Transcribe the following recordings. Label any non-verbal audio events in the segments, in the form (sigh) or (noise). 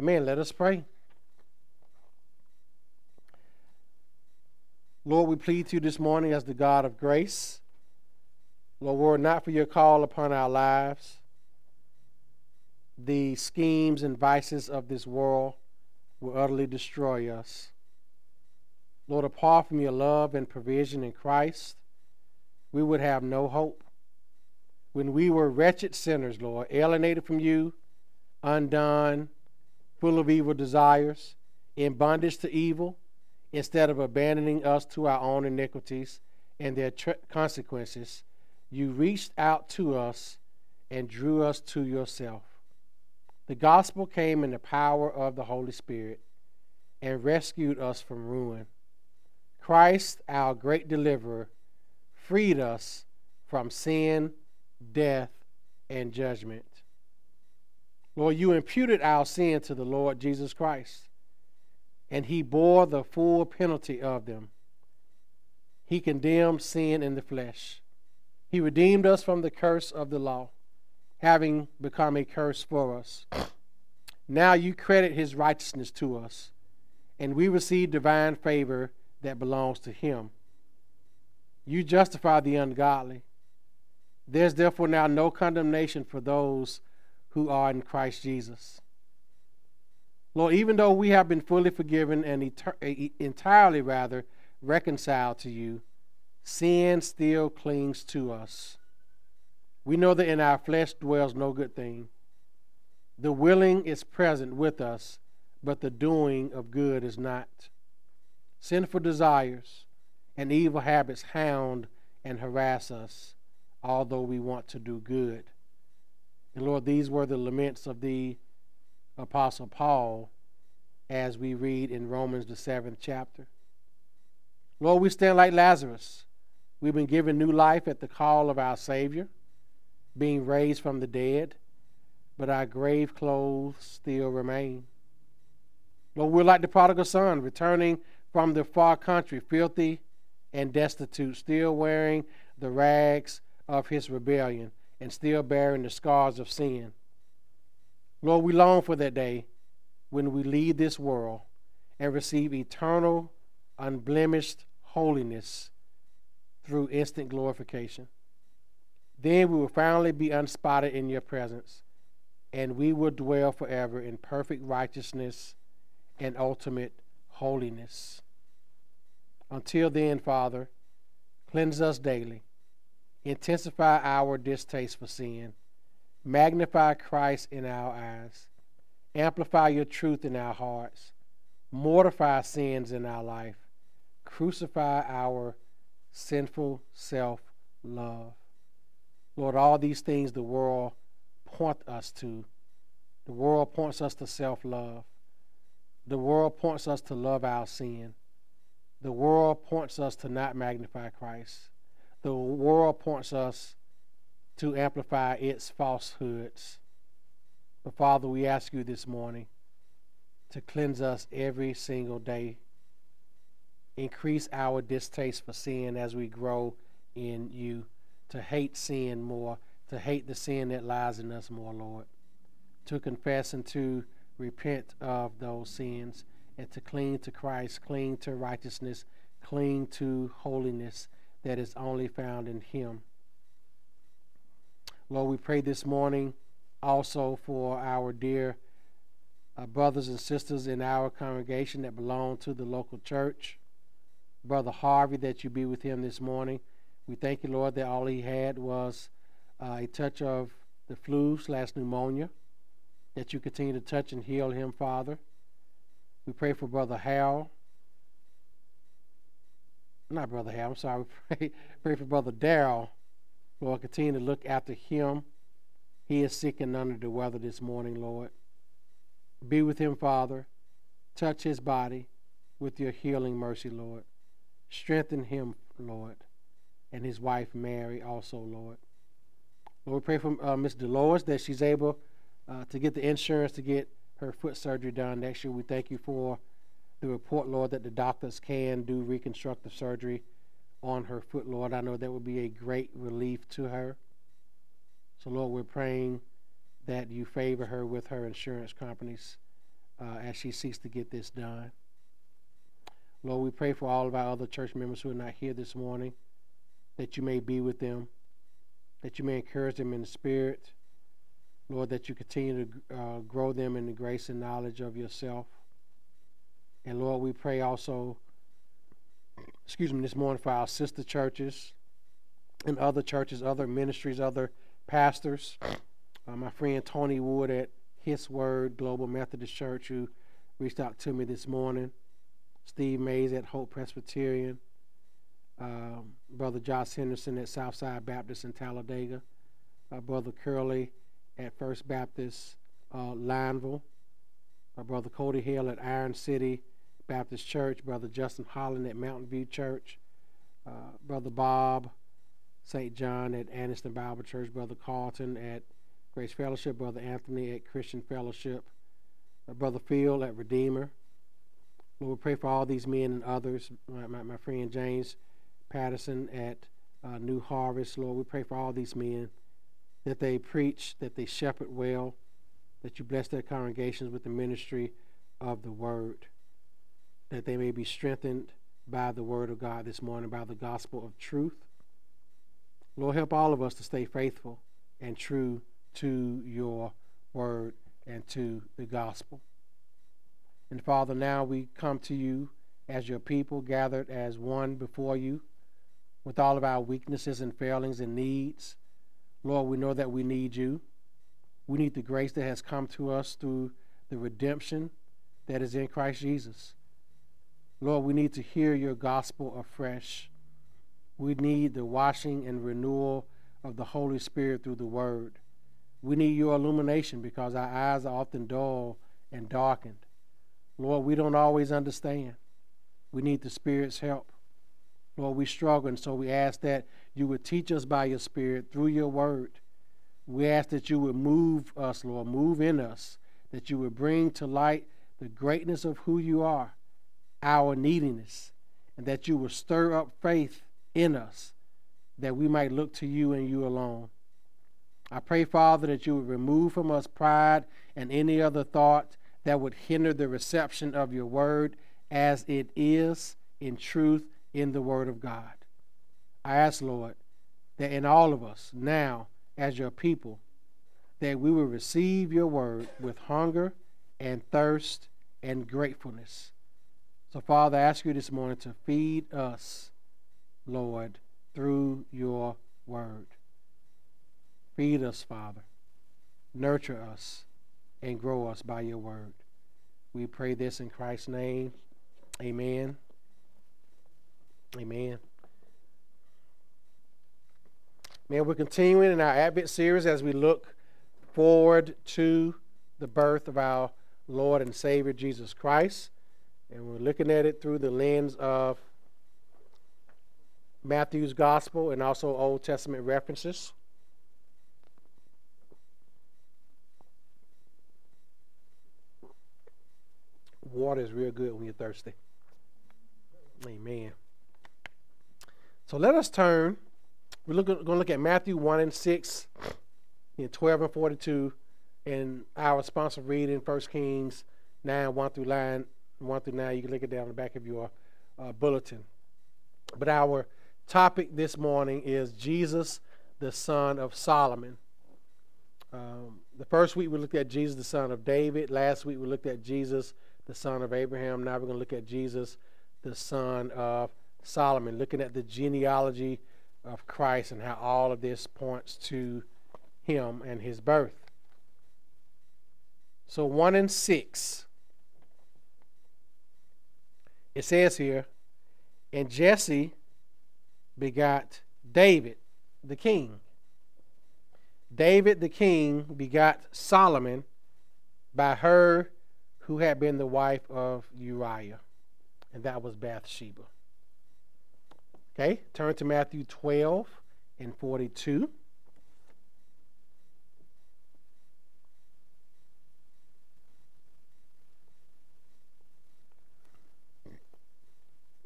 Amen. Let us pray. Lord, we plead to you this morning as the God of grace. Lord, were it not for your call upon our lives, the schemes and vices of this world will utterly destroy us. Lord, apart from your love and provision in Christ, we would have no hope. When we were wretched sinners, Lord, alienated from you, undone, full of evil desires, in bondage to evil, instead of abandoning us to our own iniquities and their consequences, you reached out to us and drew us to yourself. The gospel came in the power of the Holy Spirit and rescued us from ruin. Christ, our great deliverer, freed us from sin, death, and judgment. Lord, you imputed our sin to the Lord Jesus Christ, and he bore the full penalty of them. He condemned sin in the flesh. He redeemed us from the curse of the law, having become a curse for us. Now you credit his righteousness to us, and we receive divine favor that belongs to him. You justify the ungodly. There's therefore now no condemnation for those who are in Christ Jesus. Lord, even though we have been fully forgiven and entirely, rather, reconciled to you, sin still clings to us. We know that in our flesh dwells no good thing. The willing is present with us, but the doing of good is not. Sinful desires and evil habits hound and harass us, although we want to do good. And Lord, these were the laments of the Apostle Paul as we read in Romans, the seventh chapter. Lord, we stand like Lazarus. We've been given new life at the call of our Savior, being raised from the dead, but our grave clothes still remain. Lord, we're like the prodigal son, returning from the far country, filthy and destitute, still wearing the rags of his rebellion and still bearing the scars of sin. Lord, we long for that day when we leave this world and receive eternal, unblemished holiness through instant glorification. Then we will finally be unspotted in your presence, and we will dwell forever in perfect righteousness and ultimate holiness. Until then, Father, cleanse us daily, intensify our distaste for sin, magnify Christ in our eyes, amplify your truth in our hearts, mortify sins in our life, crucify our sinful self love. Lord, all these things the world point us to. The world points us to self love. The world points us to love our sin. The world points us to not magnify Christ. The world points us to amplify its falsehoods. But Father, we ask you this morning to cleanse us every single day. Increase our distaste for sin as we grow in you, to hate sin more, to hate the sin that lies in us more, Lord, to confess and to repent of those sins and to cling to Christ, cling to righteousness, cling to holiness that is only found in Him. Lord, we pray this morning also for our dear uh, brothers and sisters in our congregation that belong to the local church. Brother Harvey, that you be with him this morning. We thank you, Lord, that all he had was uh, a touch of the flu slash pneumonia that you continue to touch and heal him, Father. We pray for Brother Hal. Not Brother Hal, I'm sorry. We (laughs) pray, pray for Brother Darrell. Lord, continue to look after him. He is sick and under the weather this morning, Lord. Be with him, Father. Touch his body with your healing mercy, Lord. Strengthen him, Lord. And his wife, Mary, also, Lord. Lord, we pray for uh, Miss Dolores that she's able uh, to get the insurance to get her foot surgery done next year. We thank you for the report, Lord, that the doctors can do reconstructive surgery on her foot, Lord. I know that would be a great relief to her. So, Lord, we're praying that you favor her with her insurance companies uh, as she seeks to get this done. Lord, we pray for all of our other church members who are not here this morning, that you may be with them, that you may encourage them in the spirit. Lord, that you continue to uh, grow them in the grace and knowledge of yourself. And Lord, we pray also, excuse me, this morning for our sister churches and other churches, other ministries, other pastors. Uh, my friend Tony Wood at His Word Global Methodist Church, who reached out to me this morning. Steve Mays at Hope Presbyterian. Um, Brother Josh Henderson at Southside Baptist in Talladega. Uh, Brother Curley at First Baptist uh, Lineville. Uh, Brother Cody Hill at Iron City Baptist Church. Brother Justin Holland at Mountain View Church. Uh, Brother Bob St. John at Anniston Bible Church. Brother Carlton at Grace Fellowship. Brother Anthony at Christian Fellowship. Uh, Brother Phil at Redeemer. Lord, we pray for all these men and others. My, my, my friend James Patterson at uh, New Harvest. Lord, we pray for all these men that they preach, that they shepherd well, that you bless their congregations with the ministry of the word, that they may be strengthened by the word of God this morning, by the gospel of truth. Lord, help all of us to stay faithful and true to your word and to the gospel. And Father, now we come to you as your people, gathered as one before you, with all of our weaknesses and failings and needs. Lord, we know that we need you. We need the grace that has come to us through the redemption that is in Christ Jesus. Lord, we need to hear your gospel afresh. We need the washing and renewal of the Holy Spirit through the word. We need your illumination because our eyes are often dull and darkened. Lord, we don't always understand. We need the Spirit's help. Lord, we struggle, and so we ask that you would teach us by your Spirit through your word. We ask that you would move us, Lord, move in us, that you would bring to light the greatness of who you are, our neediness, and that you would stir up faith in us, that we might look to you and you alone. I pray, Father, that you would remove from us pride and any other thought that would hinder the reception of your word as it is in truth in the word of God. I ask, Lord, that in all of us now, as your people, that we will receive your word with hunger and thirst and gratefulness. So, Father, I ask you this morning to feed us, Lord, through your word. Feed us, Father. Nurture us and grow us by your word. We pray this in Christ's name. Amen. Amen. Man, we're continuing in our Advent series as we look forward to the birth of our Lord and Savior Jesus Christ. And we're looking at it through the lens of Matthew's Gospel and also Old Testament references. Water is real good when you're thirsty. Amen. So let us turn. We're going to look at Matthew 1 and 6, in 12 and 42, and our responsive reading, 1 Kings 9, 1 through 9. 1 through 9. You can look it down on the back of your uh, bulletin. But our topic this morning is Jesus, the son of Solomon. Um, the first week we looked at Jesus, the son of David. Last week we looked at Jesus, the son of Abraham. Now we're going to look at Jesus, the son of Solomon, looking at the genealogy of Christ and how all of this points to him and his birth. So, 1 and 6. It says here, and Jesse begot David the king. David the king begot Solomon by her who had been the wife of Uriah, and that was Bathsheba. Okay, turn to Matthew 12 and 42.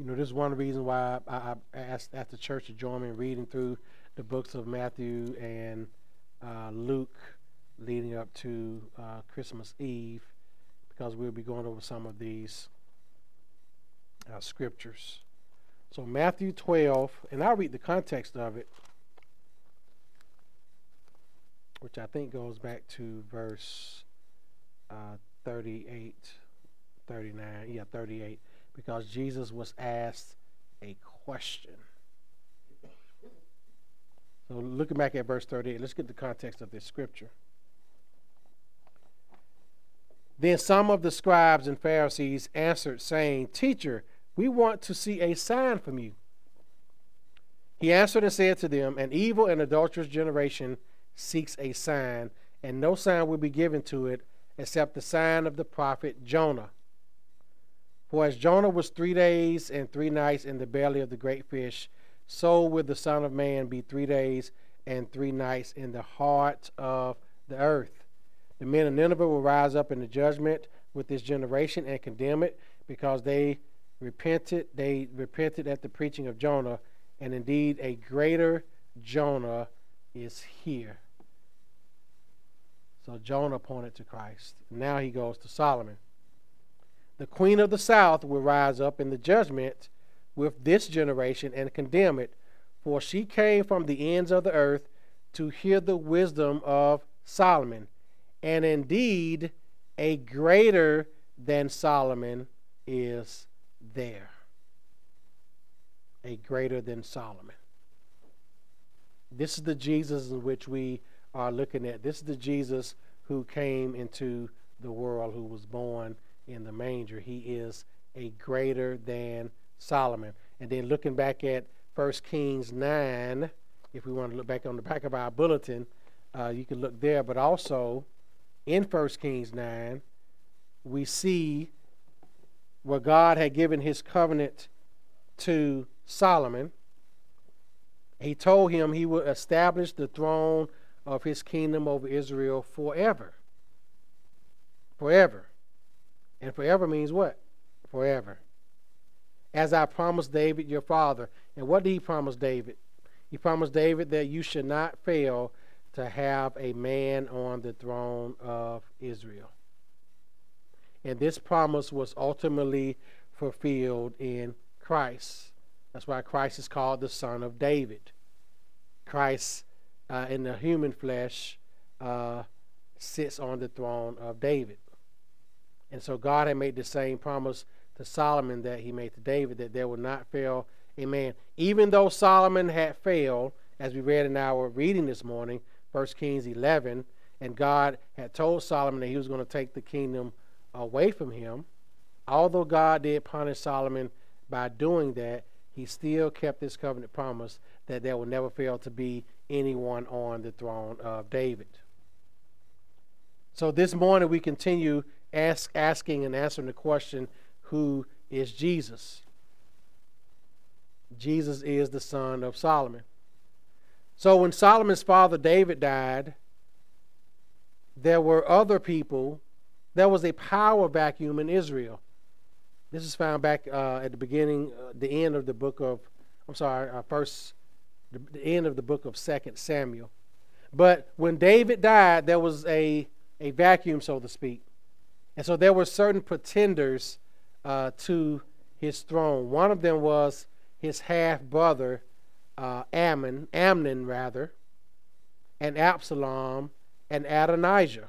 You know, this is one reasons why I, I asked, asked the church to join me in reading through the books of Matthew and uh, Luke leading up to uh, Christmas Eve because we'll be going over some of these uh, scriptures. So, Matthew 12, and I'll read the context of it, which I think goes back to verse uh, 38, 39. Yeah, 38. Because Jesus was asked a question. So, looking back at verse 38, let's get the context of this scripture. Then some of the scribes and Pharisees answered, saying, Teacher, we want to see a sign from you. He answered and said to them, An evil and adulterous generation seeks a sign, and no sign will be given to it except the sign of the prophet Jonah. For as Jonah was three days and three nights in the belly of the great fish, so will the Son of Man be three days and three nights in the heart of the earth. The men of Nineveh will rise up in the judgment with this generation and condemn it, because they repented, they repented at the preaching of Jonah, and indeed a greater Jonah is here. So Jonah pointed to Christ. Now he goes to Solomon. The queen of the south will rise up in the judgment with this generation and condemn it, for she came from the ends of the earth to hear the wisdom of Solomon. And indeed, a greater than Solomon is there. A greater than Solomon. This is the Jesus in which we are looking at. This is the Jesus who came into the world, who was born in the manger. He is a greater than Solomon. And then looking back at 1 Kings 9, if we want to look back on the back of our bulletin, uh, you can look there. But also in 1 Kings 9, we see where God had given his covenant to Solomon. He told him he would establish the throne of his kingdom over Israel forever. Forever. And forever means what? Forever. As I promised David your father. And what did he promise David? He promised David that you should not fail to have a man on the throne of Israel. And this promise was ultimately fulfilled in Christ. That's why Christ is called the Son of David. Christ, uh, in the human flesh, uh, sits on the throne of David. And so God had made the same promise to Solomon that he made to David that there would not fail a man. Even though Solomon had failed, as we read in our reading this morning, 1 Kings 11, and God had told Solomon that he was going to take the kingdom away from him. Although God did punish Solomon by doing that, he still kept his covenant promise that there will never fail to be anyone on the throne of David. So this morning we continue ask, asking and answering the question who is Jesus? Jesus is the son of Solomon. So when Solomon's father David died, there were other people there was a power vacuum in Israel. This is found back uh, at the beginning, uh, the end of the book of, I'm sorry, uh, first, the, the, end of the book of Second Samuel. But when David died, there was a, a vacuum, so to speak. And so there were certain pretenders uh, to his throne. One of them was his half brother, uh, Ammon, Amnon rather, and Absalom and Adonijah.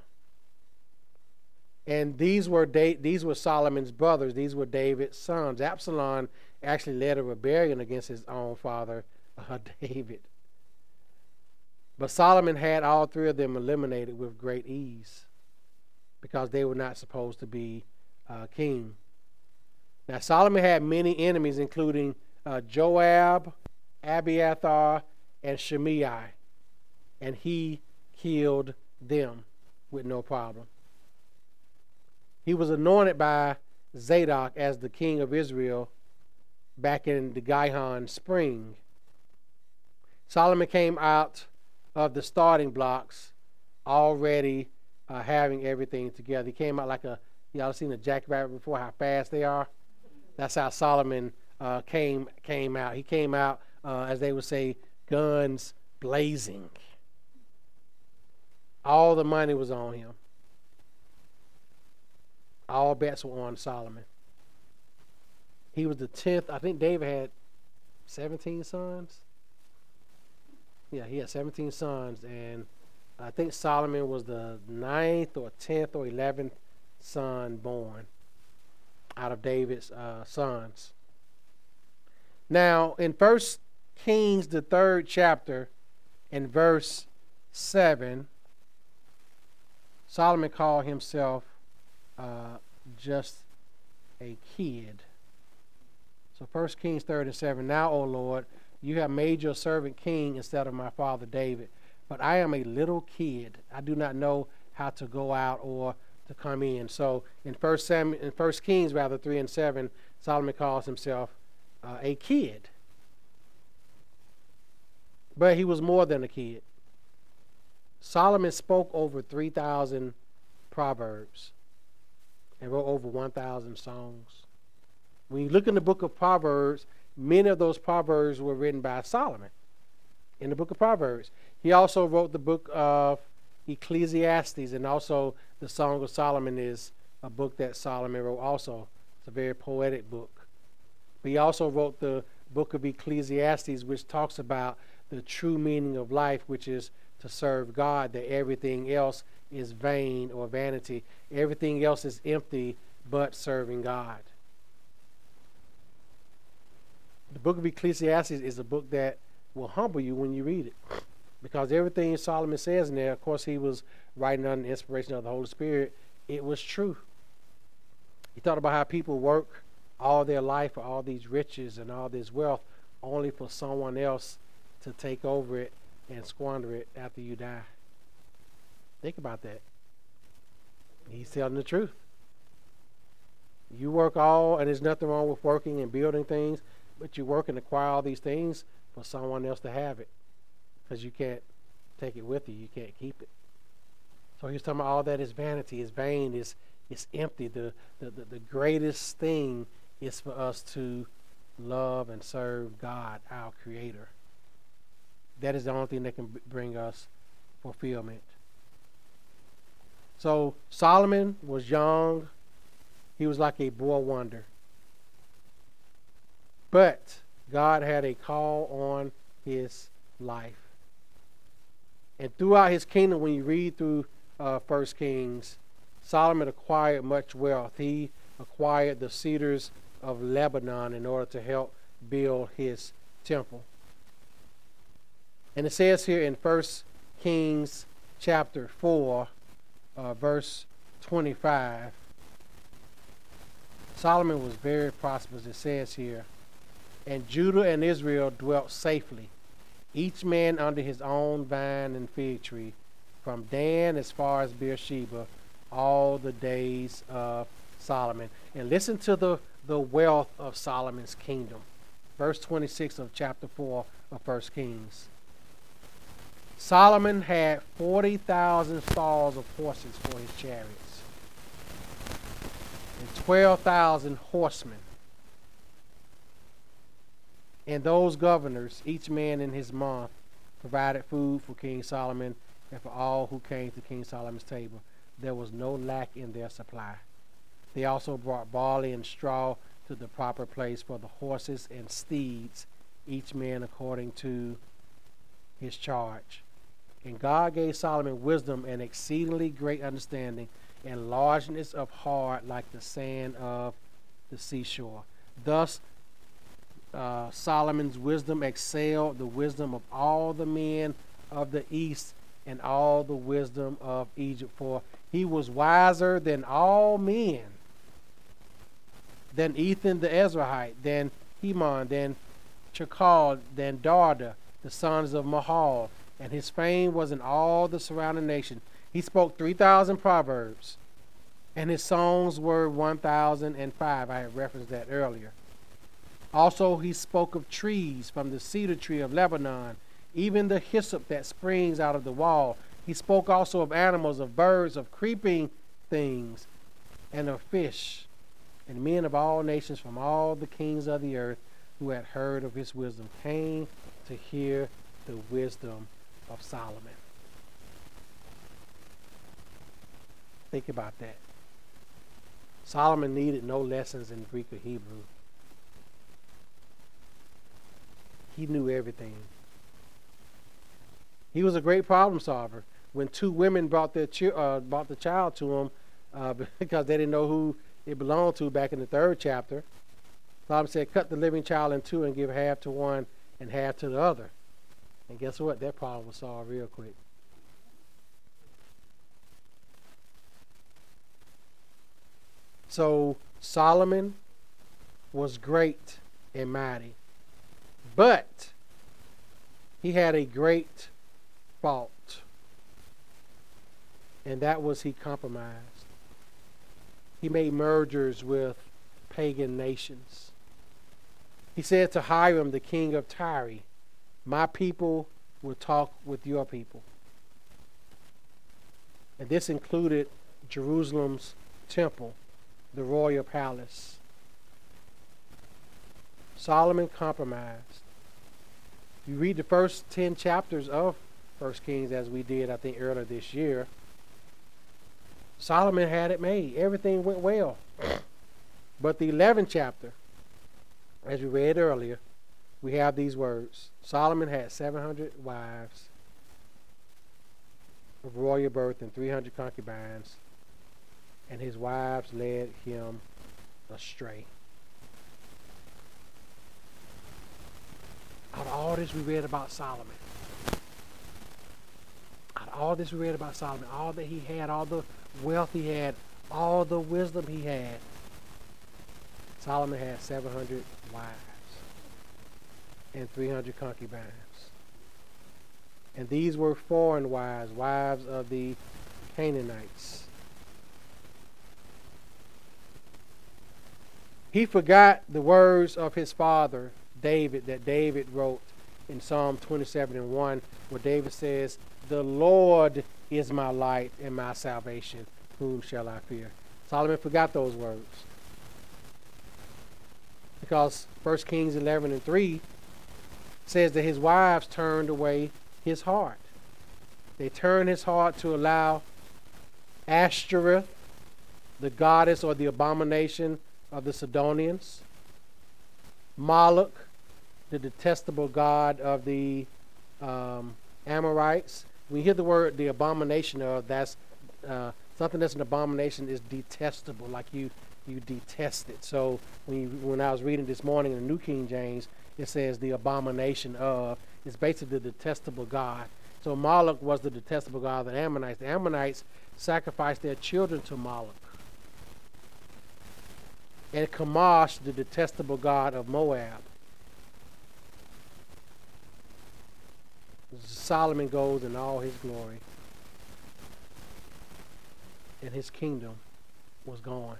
And these were da- these were Solomon's brothers. These were David's sons. Absalom actually led a rebellion against his own father, (laughs) uh, David. But Solomon had all three of them eliminated with great ease because they were not supposed to be uh, king. Now, Solomon had many enemies, including uh, Joab, Abiathar, and Shimei, and he killed them with no problem. He was anointed by Zadok as the king of Israel back in the Gihon spring. Solomon came out of the starting blocks already uh, having everything together. He came out like a, y'all seen a jackrabbit before, how fast they are? That's how Solomon uh, came, came out. He came out, uh, as they would say, guns blazing. All the money was on him All bets were on Solomon. He was the tenth. I think David had 17 sons. Yeah, he had 17 sons, and I think Solomon was the ninth or tenth or eleventh son born out of David's uh, sons. Now, in First Kings, the third chapter, in verse seven, Solomon called himself uh, just a kid. So First Kings 37. Now, O Lord, you have made your servant king instead of my father David. But I am a little kid. I do not know how to go out or to come in. So in First Sam, in First Kings rather three and seven, Solomon calls himself uh, a kid. But he was more than a kid. Solomon spoke over three thousand proverbs and wrote over one thousand songs. When you look in the book of Proverbs, many of those proverbs were written by Solomon in the book of Proverbs. He also wrote the book of Ecclesiastes, and also the Song of Solomon is a book that Solomon wrote also. It's a very poetic book. But he also wrote the book of Ecclesiastes, which talks about the true meaning of life, which is to serve God, that everything else is vain or vanity. Everything else is empty but serving God the book of Ecclesiastes is a book that will humble you when you read it. Because everything Solomon says in there, of course, he was writing under the inspiration of the Holy Spirit, it was true. He thought about how people work all their life for all these riches and all this wealth only for someone else to take over it and squander it after you die. Think about that. He's telling the truth. You work all, and there's nothing wrong with working and building things, but you work and acquire all these things for someone else to have it because you can't take it with you. You can't keep it. So he's talking about all that is vanity, is vain, is is empty. The, the, the, the greatest thing is for us to love and serve God, our Creator. That is the only thing that can bring us fulfillment. So Solomon was young. He was like a boy wonder. But God had a call on his life. And throughout his kingdom, when you read through uh, First Kings, Solomon acquired much wealth. He acquired the cedars of Lebanon in order to help build his temple. And it says here in First Kings chapter 4, uh, verse 25, Solomon was very prosperous. It says here, and Judah and Israel dwelt safely, each man under his own vine and fig tree, from Dan as far as Beersheba, all the days of Solomon. And listen to the, the wealth of Solomon's kingdom. Verse 26 of chapter 4 of 1 Kings. Solomon had 40,000 stalls of horses for his chariots, and 12,000 horsemen and those governors, each man in his month, provided food for King Solomon and for all who came to King Solomon's table. There was no lack in their supply. They also brought barley and straw to the proper place for the horses and steeds, each man according to his charge. And God gave Solomon wisdom and exceedingly great understanding and largeness of heart like the sand of the seashore. Thus uh, Solomon's wisdom excelled the wisdom of all the men of the east and all the wisdom of Egypt, for he was wiser than all men, than Ethan the Ezrahite, than Heman, than Chalcol, than Darda, the sons of Mahal, and his fame was in all the surrounding nation. He spoke 3,000 proverbs, and his songs were 1,005. I had referenced that earlier. Also, he spoke of trees from the cedar tree of Lebanon, even the hyssop that springs out of the wall. He spoke also of animals, of birds, of creeping things, and of fish. And men of all nations from all the kings of the earth who had heard of his wisdom came to hear the wisdom of Solomon. Think about that. Solomon needed no lessons in Greek or Hebrew. He knew everything. He was a great problem solver. When two women brought their chi- uh, brought the child to him uh, (laughs) because they didn't know who it belonged to back in the third chapter, Solomon said, "Cut the living child in two and give half to one and half to the other." And guess what? That problem was solved real quick. So Solomon was great and mighty, but he had a great fault, and that was he compromised. He made mergers with pagan nations. He said to Hiram, the king of Tyre, My people will talk with your people. And this included Jerusalem's temple the royal palace. Solomon compromised. You read the first 10 chapters of First Kings as we did, I think, earlier this year. Solomon had it made. Everything went well. (coughs) But the 11th chapter, as we read earlier, we have these words Solomon had 700 wives of royal birth and 300 concubines and his wives led him astray. Out of all this we read about Solomon, out of all this we read about Solomon, all that he had, all the wealth he had, all the wisdom he had, Solomon had 700 wives and 300 concubines. And these were foreign wives, wives of the Canaanites. He forgot the words of his father, David, that David wrote in Psalm 27 and 1, where David says, The Lord is my light and my salvation. Whom shall I fear? Solomon forgot those words. Because 1 Kings 11 and 3 says that his wives turned away his heart. They turned his heart to allow Ashtoreth, the goddess or the abomination of the Sidonians, Moloch, the detestable god of the um, Amorites. We hear the word the abomination of that's uh, something that's an abomination is detestable, like you you detest it. So when you, when I was reading this morning in the New King James, it says the abomination of is basically the detestable god. So Moloch was the detestable god of the Ammonites. The Ammonites sacrificed their children to Moloch and Chemosh, the detestable god of Moab. Solomon goes in all his glory, and his kingdom was gone.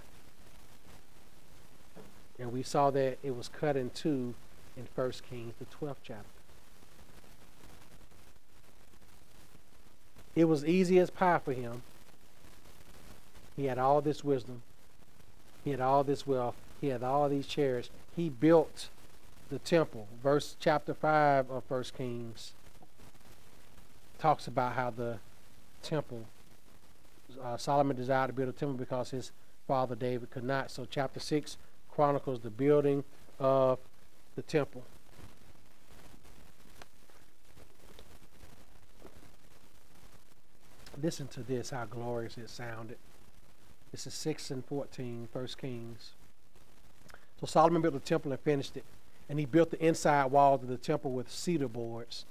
And we saw that it was cut in two in 1 Kings, the 12th chapter. It was easy as pie for him. He had all this wisdom. He had all this wealth. He had all these chariots. He built the temple. Verse chapter 5 of First Kings talks about how the temple, uh, Solomon desired to build a temple because his father David could not. So chapter 6 chronicles the building of the temple. Listen to this, how glorious it sounded. This is 6 and 14, 1 Kings. So Solomon built the temple and finished it. And he built the inside walls of the temple with cedar boards.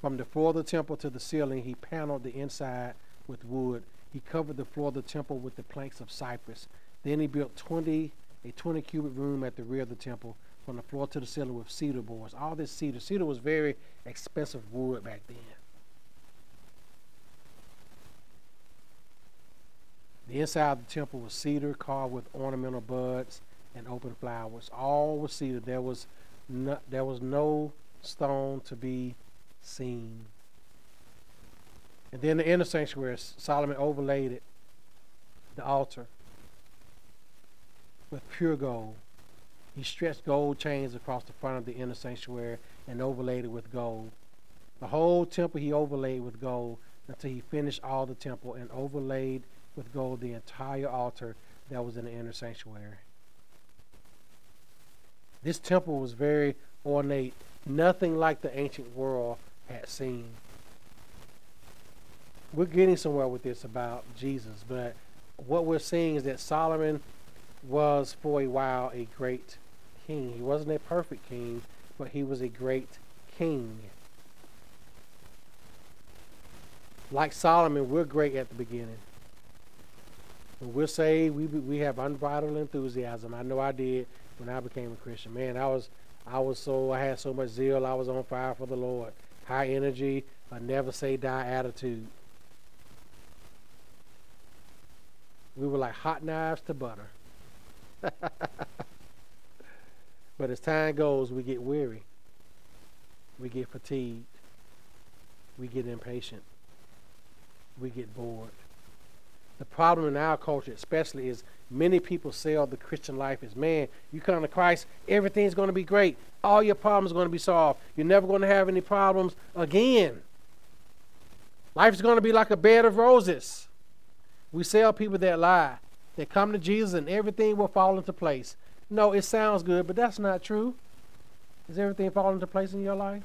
From the floor of the temple to the ceiling, he paneled the inside with wood. He covered the floor of the temple with the planks of cypress. Then he built 20, a 20 cubit room at the rear of the temple, from the floor to the ceiling with cedar boards. All this cedar. Cedar was very expensive wood back then. The inside of the temple was cedar carved with ornamental buds and open flowers. All was cedar. There was no, there was no stone to be seen. And then the inner sanctuary, Solomon overlaid it, the altar, with pure gold. He stretched gold chains across the front of the inner sanctuary and overlaid it with gold. The whole temple he overlaid with gold until he finished all the temple and overlaid with gold the entire altar, that was in the inner sanctuary. This temple was very ornate, nothing like the ancient world had seen. We're getting somewhere with this about Jesus, but what we're seeing is that Solomon was for a while a great king. He wasn't a perfect king, but he was a great king. Like Solomon, we're great at the beginning. When we're saved, we, we have unbridled enthusiasm. I know I did when I became a Christian. Man, I was I was so I had so much zeal. I was on fire for the Lord. High energy, a never say die attitude. We were like hot knives to butter. (laughs) but as time goes, we get weary. We get fatigued. We get impatient. We get bored. The problem in our culture, especially, is many people sell the Christian life as man, you come to Christ, everything's going to be great. All your problems are going to be solved. You're never going to have any problems again. Life's going to be like a bed of roses. We sell people that lie. They come to Jesus and everything will fall into place. No, it sounds good, but that's not true. Is everything falling into place in your life?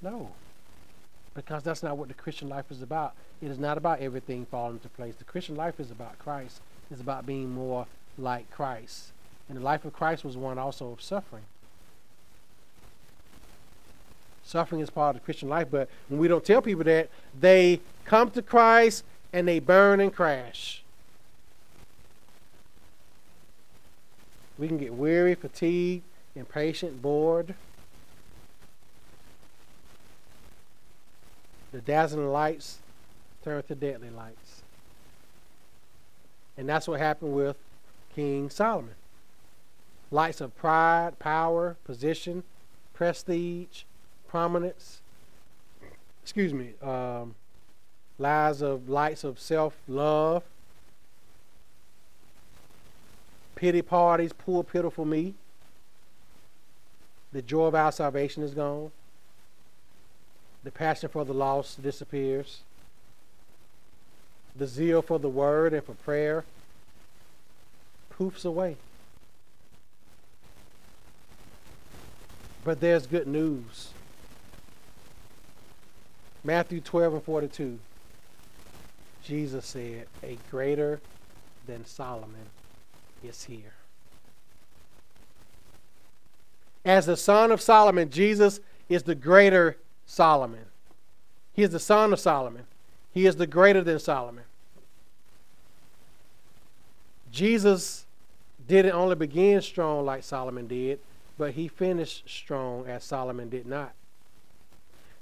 No. Because that's not what the Christian life is about. It is not about everything falling into place. The Christian life is about Christ. It's about being more like Christ. And the life of Christ was one also of suffering. Suffering is part of the Christian life, but when we don't tell people that, they come to Christ and they burn and crash. We can get weary, fatigued, impatient, bored. The dazzling lights turn to deadly lights. And that's what happened with King Solomon. Lights of pride, power, position, prestige, prominence. Excuse me. Um, lies of lights of self love, pity parties, poor, pitiful me. The joy of our salvation is gone. The passion for the lost disappears. The zeal for the word and for prayer poofs away. But there's good news. Matthew 12 and 42. Jesus said, A greater than Solomon is here. As the son of Solomon, Jesus is the greater Solomon. He is the son of Solomon. He is the greater than Solomon. Jesus didn't only begin strong like Solomon did, but he finished strong as Solomon did not.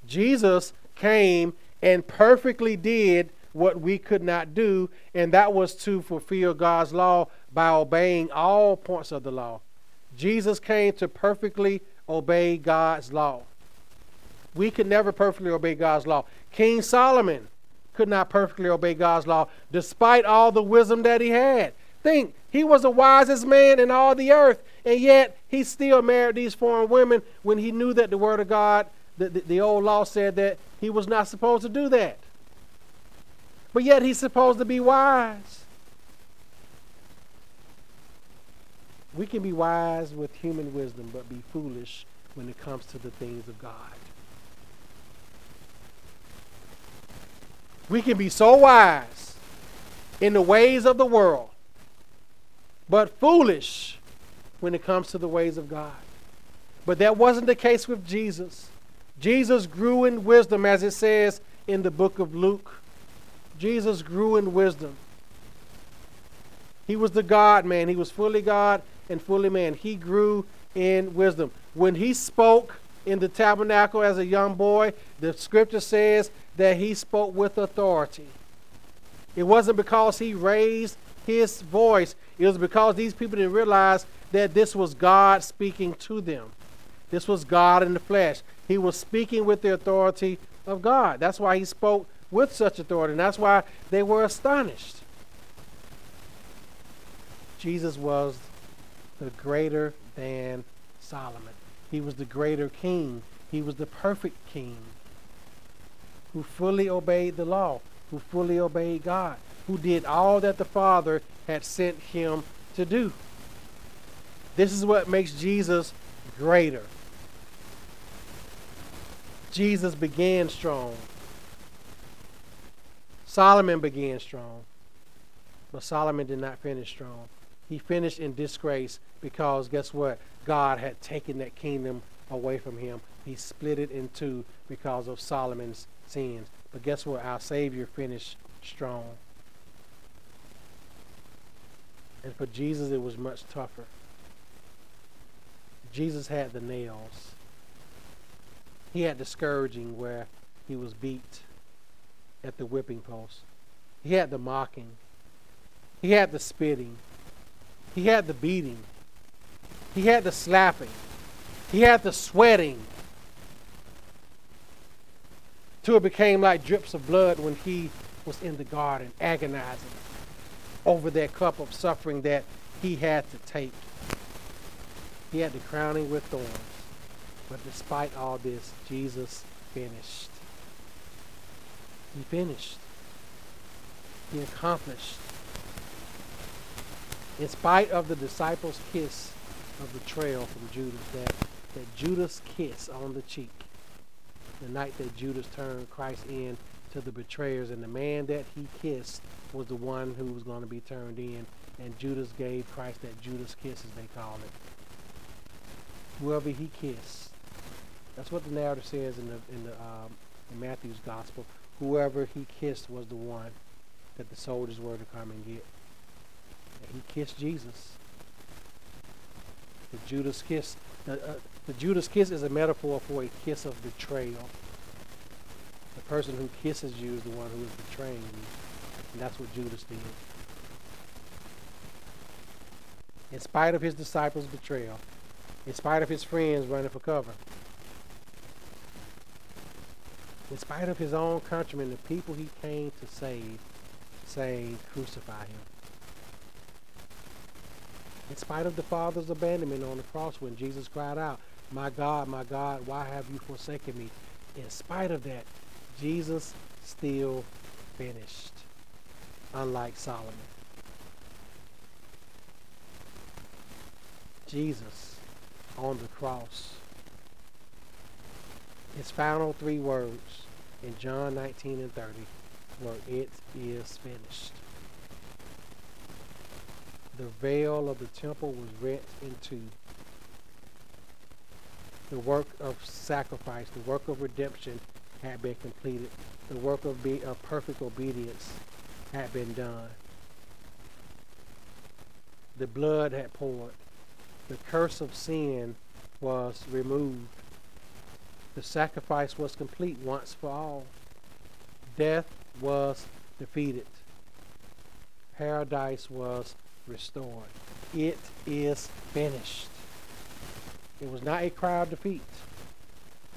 Jesus came and perfectly did what we could not do, and that was to fulfill God's law by obeying all points of the law. Jesus came to perfectly obey God's law. We could never perfectly obey God's law. King Solomon could not perfectly obey God's law despite all the wisdom that he had. Think, he was the wisest man in all the earth, and yet he still married these foreign women when he knew that the Word of God, the, the, the old law said that he was not supposed to do that. But yet he's supposed to be wise. We can be wise with human wisdom, but be foolish when it comes to the things of God. We can be so wise in the ways of the world, but foolish when it comes to the ways of God. But that wasn't the case with Jesus. Jesus grew in wisdom, as it says in the book of Luke. Jesus grew in wisdom. He was the God man. He was fully God and fully man. He grew in wisdom. When he spoke in the tabernacle as a young boy, the scripture says that he spoke with authority. It wasn't because he raised his voice, it was because these people didn't realize that this was God speaking to them. This was God in the flesh. He was speaking with the authority of God. That's why he spoke with such authority. And that's why they were astonished. Jesus was the greater than Solomon. He was the greater king. He was the perfect king who fully obeyed the law, who fully obeyed God, who did all that the Father had sent him to do. This is what makes Jesus greater. Jesus began strong. Solomon began strong. But Solomon did not finish strong. He finished in disgrace because guess what? God had taken that kingdom away from him. He split it in two because of Solomon's sins. But guess what? Our Savior finished strong. And for Jesus, it was much tougher. Jesus had the nails. He had the scourging where he was beat at the whipping post. He had the mocking. He had the spitting. He had the beating. He had the slapping. He had the sweating. Till it became like drips of blood when he was in the garden agonizing over that cup of suffering that he had to take. He had the crowning with thorns. But despite all this, Jesus finished. He finished. He accomplished. In spite of the disciples' kiss of betrayal from Judas, that, that Judas kiss on the cheek, the night that Judas turned Christ in to the betrayers, and the man that he kissed was the one who was going to be turned in, and Judas gave Christ that Judas kiss, as they call it. Whoever he kissed, that's what the narrative says in the in the um, in Matthew's gospel. Whoever he kissed was the one that the soldiers were to come and get. He kissed Jesus. The Judas kiss. Uh, uh, the Judas kiss is a metaphor for a kiss of betrayal. The person who kisses you is the one who is betraying you. And that's what Judas did. In spite of his disciples' betrayal, in spite of his friends running for cover, in spite of his own countrymen, the people he came to save, say, crucify him. In spite of the Father's abandonment on the cross when Jesus cried out, My God, my God, why have you forsaken me? In spite of that, Jesus still finished, unlike Solomon. Jesus on the cross his final three words in John 19 and 30 were, It is finished. The veil of the temple was rent in two. The work of sacrifice, the work of redemption had been completed. The work of, be, of perfect obedience had been done. The blood had poured. The curse of sin was removed. The sacrifice was complete once for all. Death was defeated. Paradise was restored. It is finished. It was not a cry of defeat.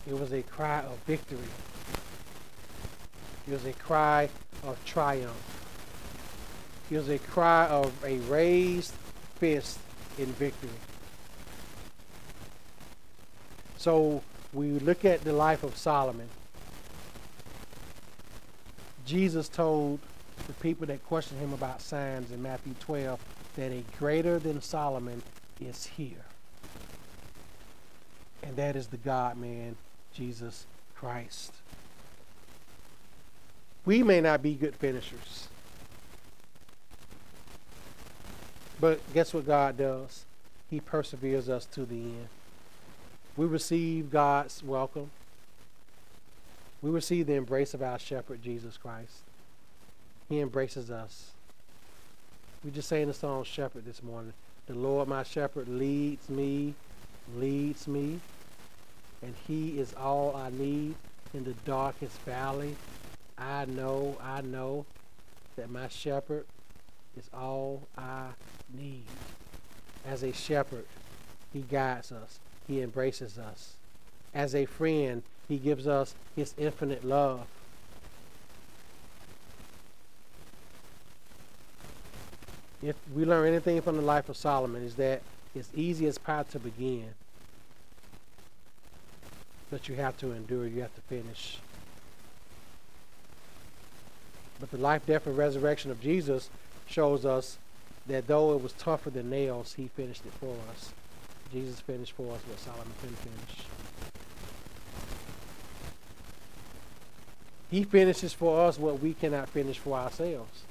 It was a cry of victory. It was a cry of triumph. It was a cry of a raised fist in victory. So we look at the life of Solomon, Jesus told the people that questioned him about signs in Matthew 12 that a greater than Solomon is here. And that is the God man, Jesus Christ. We may not be good finishers. But guess what God does? He perseveres us to the end. We receive God's welcome. We receive the embrace of our shepherd, Jesus Christ. He embraces us. We just sang the song Shepherd this morning. The Lord my shepherd leads me, leads me, and he is all I need in the darkest valley. I know, I know that my shepherd is all I need. As a shepherd, he guides us. He embraces us. As a friend, He gives us His infinite love. If we learn anything from the life of Solomon, is that it's easy as pie to begin, but you have to endure, you have to finish. But the life, death, and resurrection of Jesus shows us that though it was tougher than nails, he finished it for us. Jesus finished for us what Solomon couldn't finish. He finishes for us what we cannot finish for ourselves.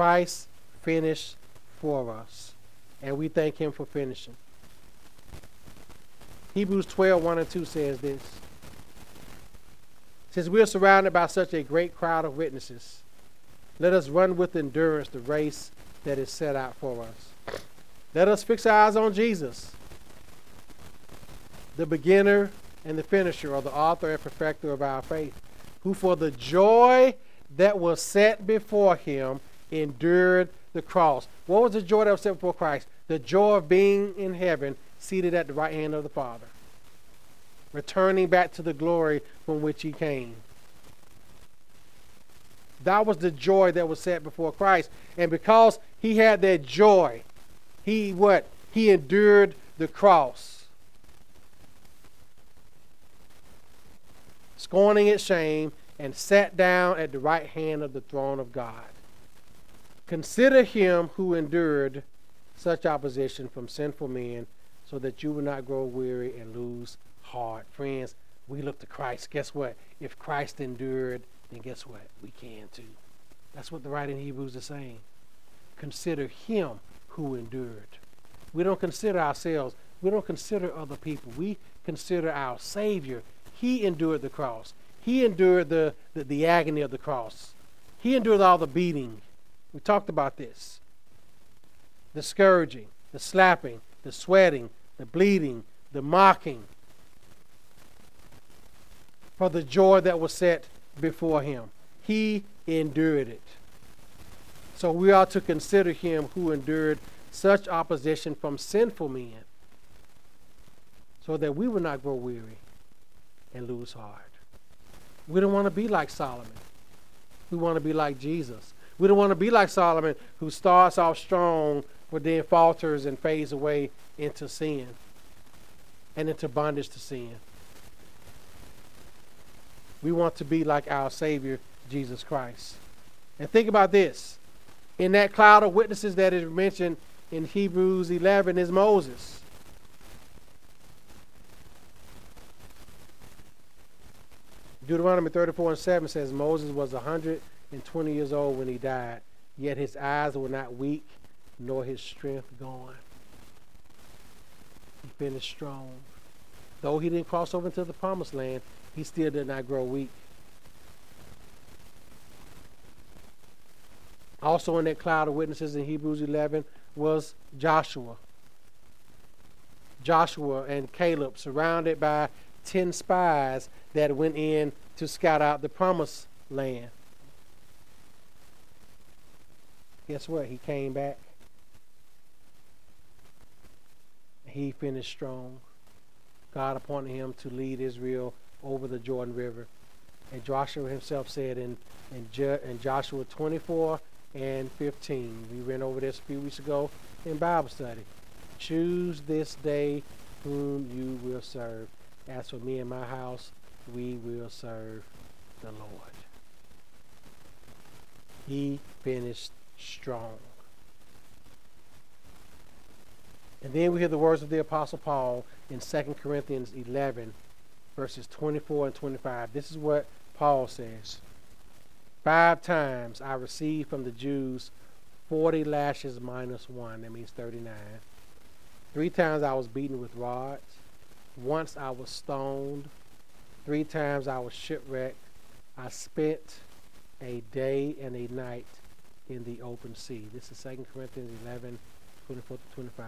Christ finished for us, and we thank him for finishing. Hebrews 12, 1 and 2 says this. Since we are surrounded by such a great crowd of witnesses, let us run with endurance the race that is set out for us. Let us fix our eyes on Jesus, the beginner and the finisher, or the author and perfecter of our faith, who for the joy that was set before him endured the cross. What was the joy that was set before Christ? The joy of being in heaven, seated at the right hand of the Father, returning back to the glory from which he came. That was the joy that was set before Christ. And because he had that joy, he what? He endured the cross. Scorning its shame, and sat down at the right hand of the throne of God. Consider him who endured such opposition from sinful men, so that you will not grow weary and lose heart. Friends, we look to Christ. Guess what? If Christ endured, then guess what? We can too. That's what the writer in Hebrews is saying. Consider him who endured. We don't consider ourselves. We don't consider other people. We consider our Savior. He endured the cross. He endured the, the, the agony of the cross. He endured all the beating. We talked about this. The scourging, the slapping, the sweating, the bleeding, the mocking. For the joy that was set before him. He endured it. So we are to consider him who endured such opposition from sinful men so that we will not grow weary and lose heart. We don't want to be like Solomon. We want to be like Jesus. We don't want to be like Solomon, who starts off strong, but then falters and fades away into sin and into bondage to sin. We want to be like our Savior, Jesus Christ. And think about this. In that cloud of witnesses that is mentioned in Hebrews 11 is Moses. Deuteronomy 34 and 7 says Moses was 100 and 20 years old when he died, yet his eyes were not weak, nor his strength gone. He finished strong. Though he didn't cross over into the promised land, he still did not grow weak. Also, in that cloud of witnesses in Hebrews 11 was Joshua. Joshua and Caleb, surrounded by 10 spies that went in to scout out the promised land. Guess what? He came back. He finished strong. God appointed him to lead Israel over the Jordan River. And Joshua himself said in, in, jo- in Joshua 24 and 15, we went over this a few weeks ago in Bible study. Choose this day whom you will serve. As for me and my house, we will serve the Lord. He finished strong. And then we hear the words of the Apostle Paul in 2 Corinthians 11, verses 24 and 25. This is what Paul says Five times I received from the Jews 40 lashes minus one. That means 39. Three times I was beaten with rods. Once I was stoned. Three times I was shipwrecked. I spent a day and a night in the open sea. This is 2 Corinthians 11, 24 to 25.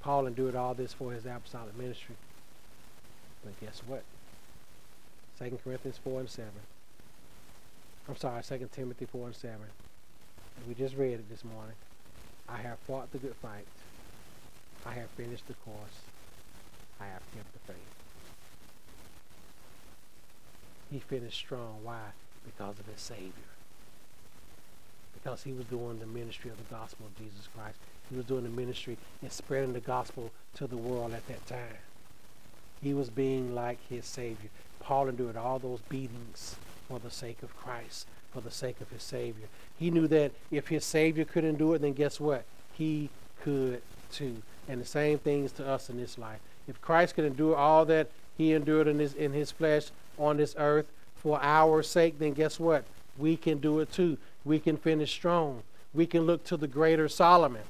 Paul endured all this for his apostolic ministry. But guess what? 2 Corinthians 4 and 7. I'm sorry, 2 Timothy 4 and 7. We just read it this morning. I have fought the good fight. I have finished the course. I have kept the faith. He finished strong. Why? Because of his Savior because he was doing the ministry of the gospel of Jesus Christ. He was doing the ministry and spreading the gospel to the world at that time. He was being like his Savior. Paul endured all those beatings for the sake of Christ, for the sake of his Savior. He knew that if his Savior couldn't do it, then guess what? He could too. And the same things to us in this life. If Christ could endure all that he endured in his in his flesh on this earth for our sake, then guess what? We can do it too. We can finish strong. We can look to the greater Solomon.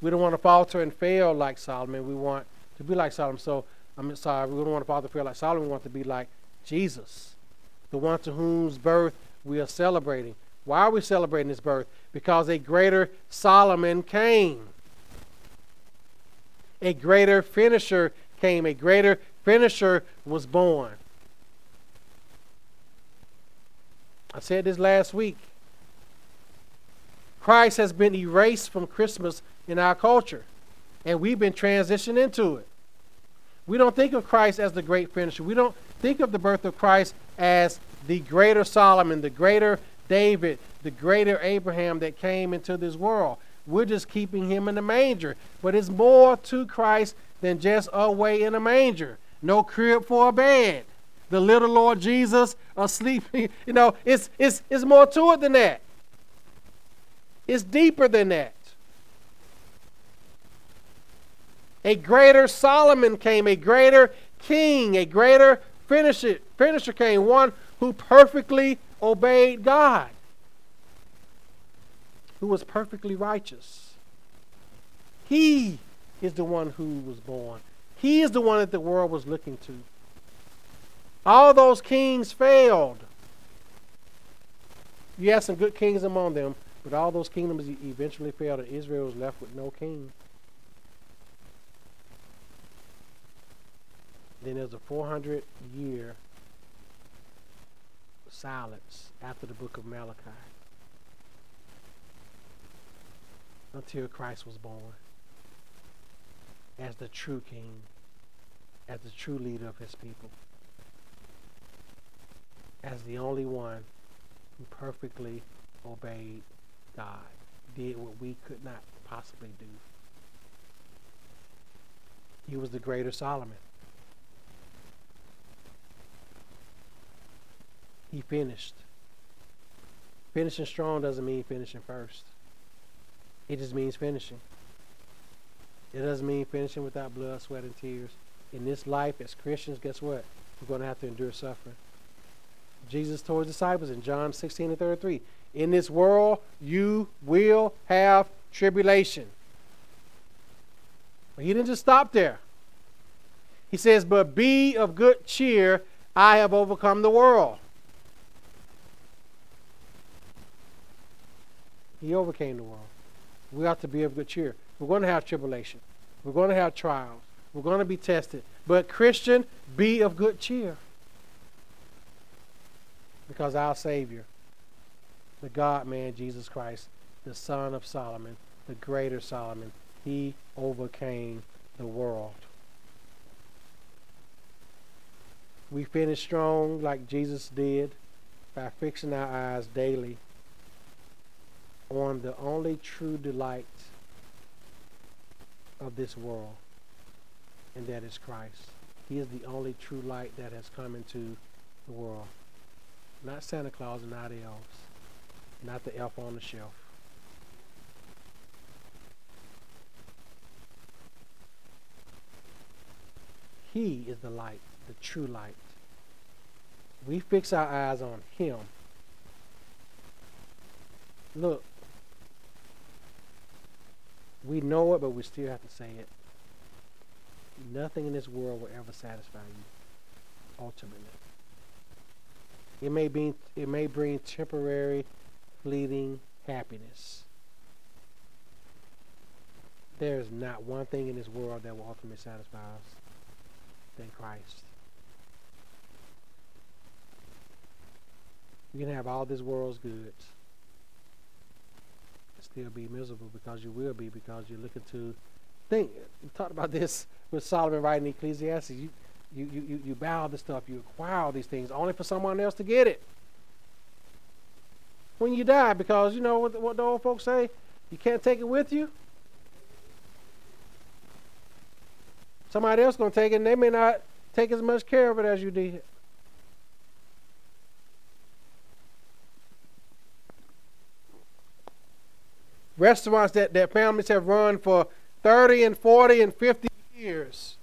We don't want to falter and fail like Solomon. We want to be like Solomon. So I'm sorry, we don't want to falter and fail like Solomon. We want to be like Jesus, the one to whose birth we are celebrating. Why are we celebrating his birth? Because a greater Solomon came. A greater finisher came. A greater finisher was born. I said this last week. Christ has been erased from Christmas in our culture, and we've been transitioned into it. We don't think of Christ as the great finisher. We don't think of the birth of Christ as the greater Solomon, the greater David, the greater Abraham that came into this world. We're just keeping him in the manger. But it's more to Christ than just a way in a manger. No crib for a bed. The little Lord Jesus asleep. (laughs) you know, it's, it's, it's more to it than that. It's deeper than that. A greater Solomon came, a greater king, a greater finisher, finisher came, one who perfectly obeyed God, who was perfectly righteous. He is the one who was born. He is the one that the world was looking to. All those kings failed. You had some good kings among them, but all those kingdoms eventually failed, and Israel was left with no king. Then there's a 400 year silence after the book of Malachi until Christ was born as the true king, as the true leader of his people, as the only one who perfectly obeyed God, did what we could not possibly do. He was the greater Solomon. He finished. Finishing strong doesn't mean finishing first. It just means finishing. It doesn't mean finishing without blood, sweat, and tears. In this life, as Christians, guess what? We're going to have to endure suffering. Jesus told his disciples in John 16 and 33 In this world, you will have tribulation. But he didn't just stop there. He says, But be of good cheer, I have overcome the world. He overcame the world. We ought to be of good cheer. We're going to have tribulation. We're going to have trials. We're going to be tested. But, Christian, be of good cheer. Because our Savior, the God man, Jesus Christ, the Son of Solomon, the greater Solomon, he overcame the world. We finish strong like Jesus did by fixing our eyes daily on the only true delight of this world, and that is Christ. He is the only true light that has come into the world. Not Santa Claus and not elves, not the elf on the shelf. He is the light, the true light. We fix our eyes on Him. Look, we know it, but we still have to say it. Nothing in this world will ever satisfy you, ultimately. It may be it may bring temporary, fleeting happiness. There is not one thing in this world that will ultimately satisfy us than Christ. You can have all this world's goods and still be miserable because you will be because you're looking to think. We talked about this with Solomon writing Ecclesiastes. You, you, you, you buy this stuff, you acquire all these things only for someone else to get it. When you die, because you know what the, what the old folks say, you can't take it with you. Somebody else gonna take it, and they may not take as much care of it as you did. Restaurants that, that families have run for 30 and 40 and 50 years.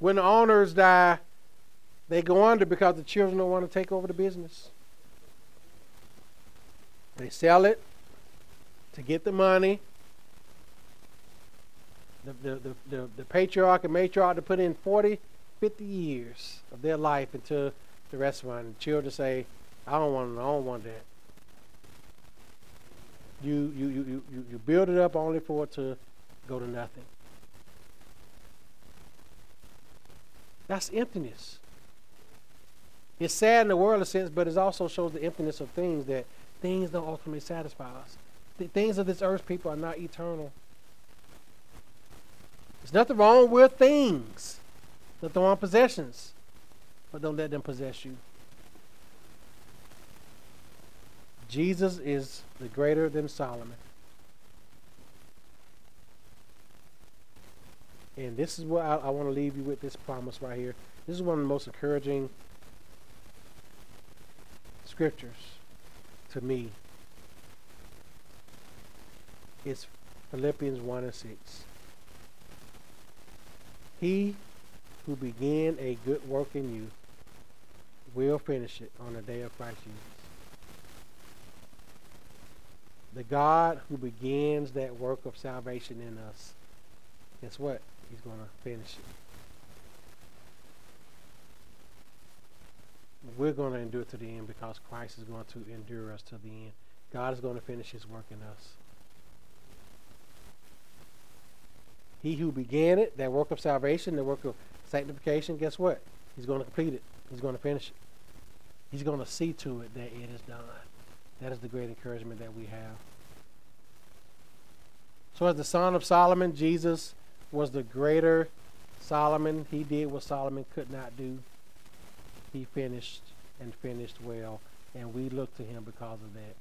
When the owners die, they go under because the children don't want to take over the business. They sell it to get the money. The, the, the, the, the patriarch and matriarch to put in 40, 50 years of their life into the restaurant. And the children say, I don't want I don't want that. You, you, you, you, you build it up only for it to go to nothing. That's emptiness. It's sad in the world, in sense, but it also shows the emptiness of things that things don't ultimately satisfy us. The things of this earth, people, are not eternal. There's nothing wrong with things, nothing wrong with possessions, but don't let them possess you. Jesus is the greater than Solomon. And this is what I, I want to leave you with this promise right here. This is one of the most encouraging scriptures to me. It's Philippians 1 and 6. He who began a good work in you will finish it on the day of Christ Jesus. The God who begins that work of salvation in us, guess what? He's going to finish it. We're going to endure to the end because Christ is going to endure us to the end. God is going to finish his work in us. He who began it, that work of salvation, the work of sanctification, guess what? He's going to complete it. He's going to finish it. He's going to see to it that it is done. That is the great encouragement that we have. So, as the son of Solomon, Jesus was the greater Solomon. He did what Solomon could not do. He finished and finished well. And we look to him because of that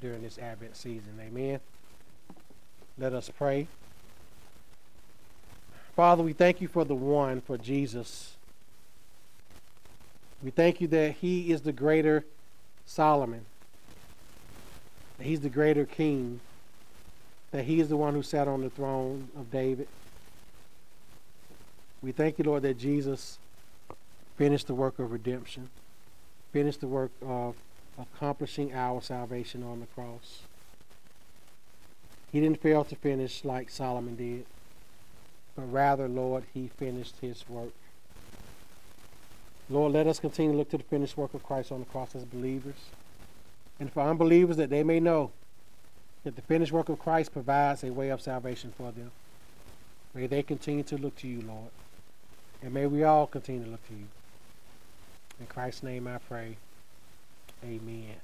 during this Advent season. Amen. Let us pray. Father, we thank you for the one, for Jesus. We thank you that he is the greater Solomon. That he's the greater king. That he is the one who sat on the throne of David. We thank you, Lord, that Jesus finished the work of redemption, finished the work of accomplishing our salvation on the cross. He didn't fail to finish like Solomon did, but rather, Lord, he finished his work. Lord, let us continue to look to the finished work of Christ on the cross as believers. And for unbelievers, that they may know that the finished work of Christ provides a way of salvation for them. May they continue to look to you, Lord. And may we all continue to look to you. In Christ's name I pray. Amen.